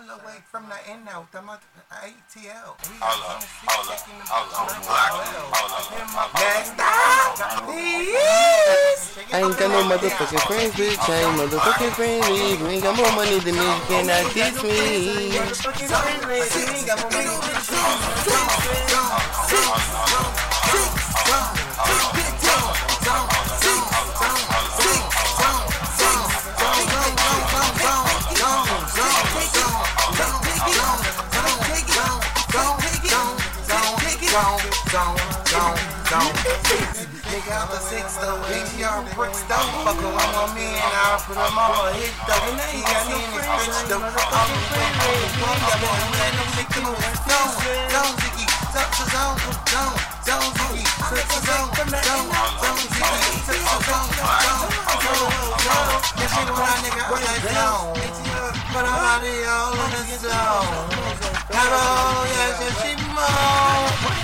All the way from the end out, the month ATL. We Hold up, hold up, hold up, hold up, Next up, is. I ain't got no motherfucking friends, bitch. I ain't motherfucking friendly. You ain't got more money than me, you cannot diss me. Nigga out the six though, ATR bricks though. Fuck around on me and I'll put them all a hit though. He got me in his bitch though. I'm the friend, me let them make the move. Zone, zone, ziggy, zone, zone, zone, zone, ziggy, zone, zone, zone, zone, ziggy, zone, zone, zone, zone, zone. That shit around nigga, I like zone. Put them out of y'all in the zone. Hello, yeah, yeah, she more.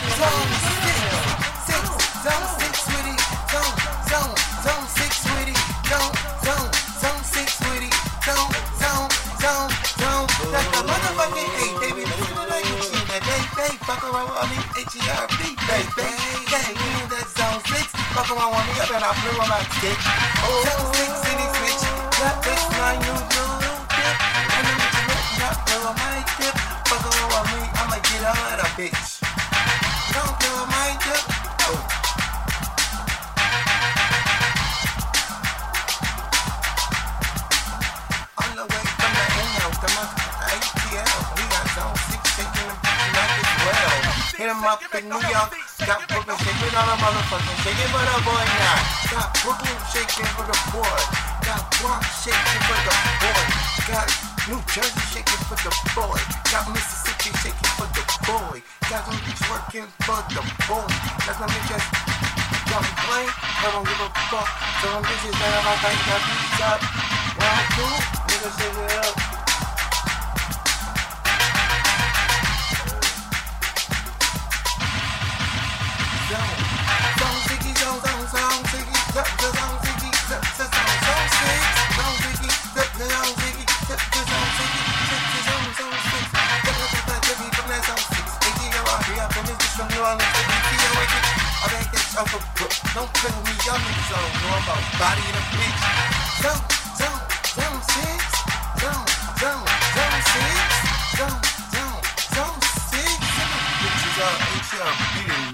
The motherfucking. That they, they fuck around with me. H-E-R-B, baby. Yeah, we in that zone six. Fuck around with me. I bet I blew on my dick. Zone six in this bitch. My new new new dip. And then you look dip. Fuck around with me. I'ma get all of that bitch. Hit 'em up in New York. Got Brooklyn shaking on a motherfucking shaking for the boy now. Got Brooklyn shaking for the boy. Got Bronx shaking for the boy. Got New Jersey shaking for the boy. Got Mississippi shaking for the boy. Got them working for the boy. That's not me just play. I don't give a fuck. So them bitches that my face got beats up. One, two, nigga shake it up. Up. Zone, zone, zone six, zone, zone six. Bitches are ATL, beating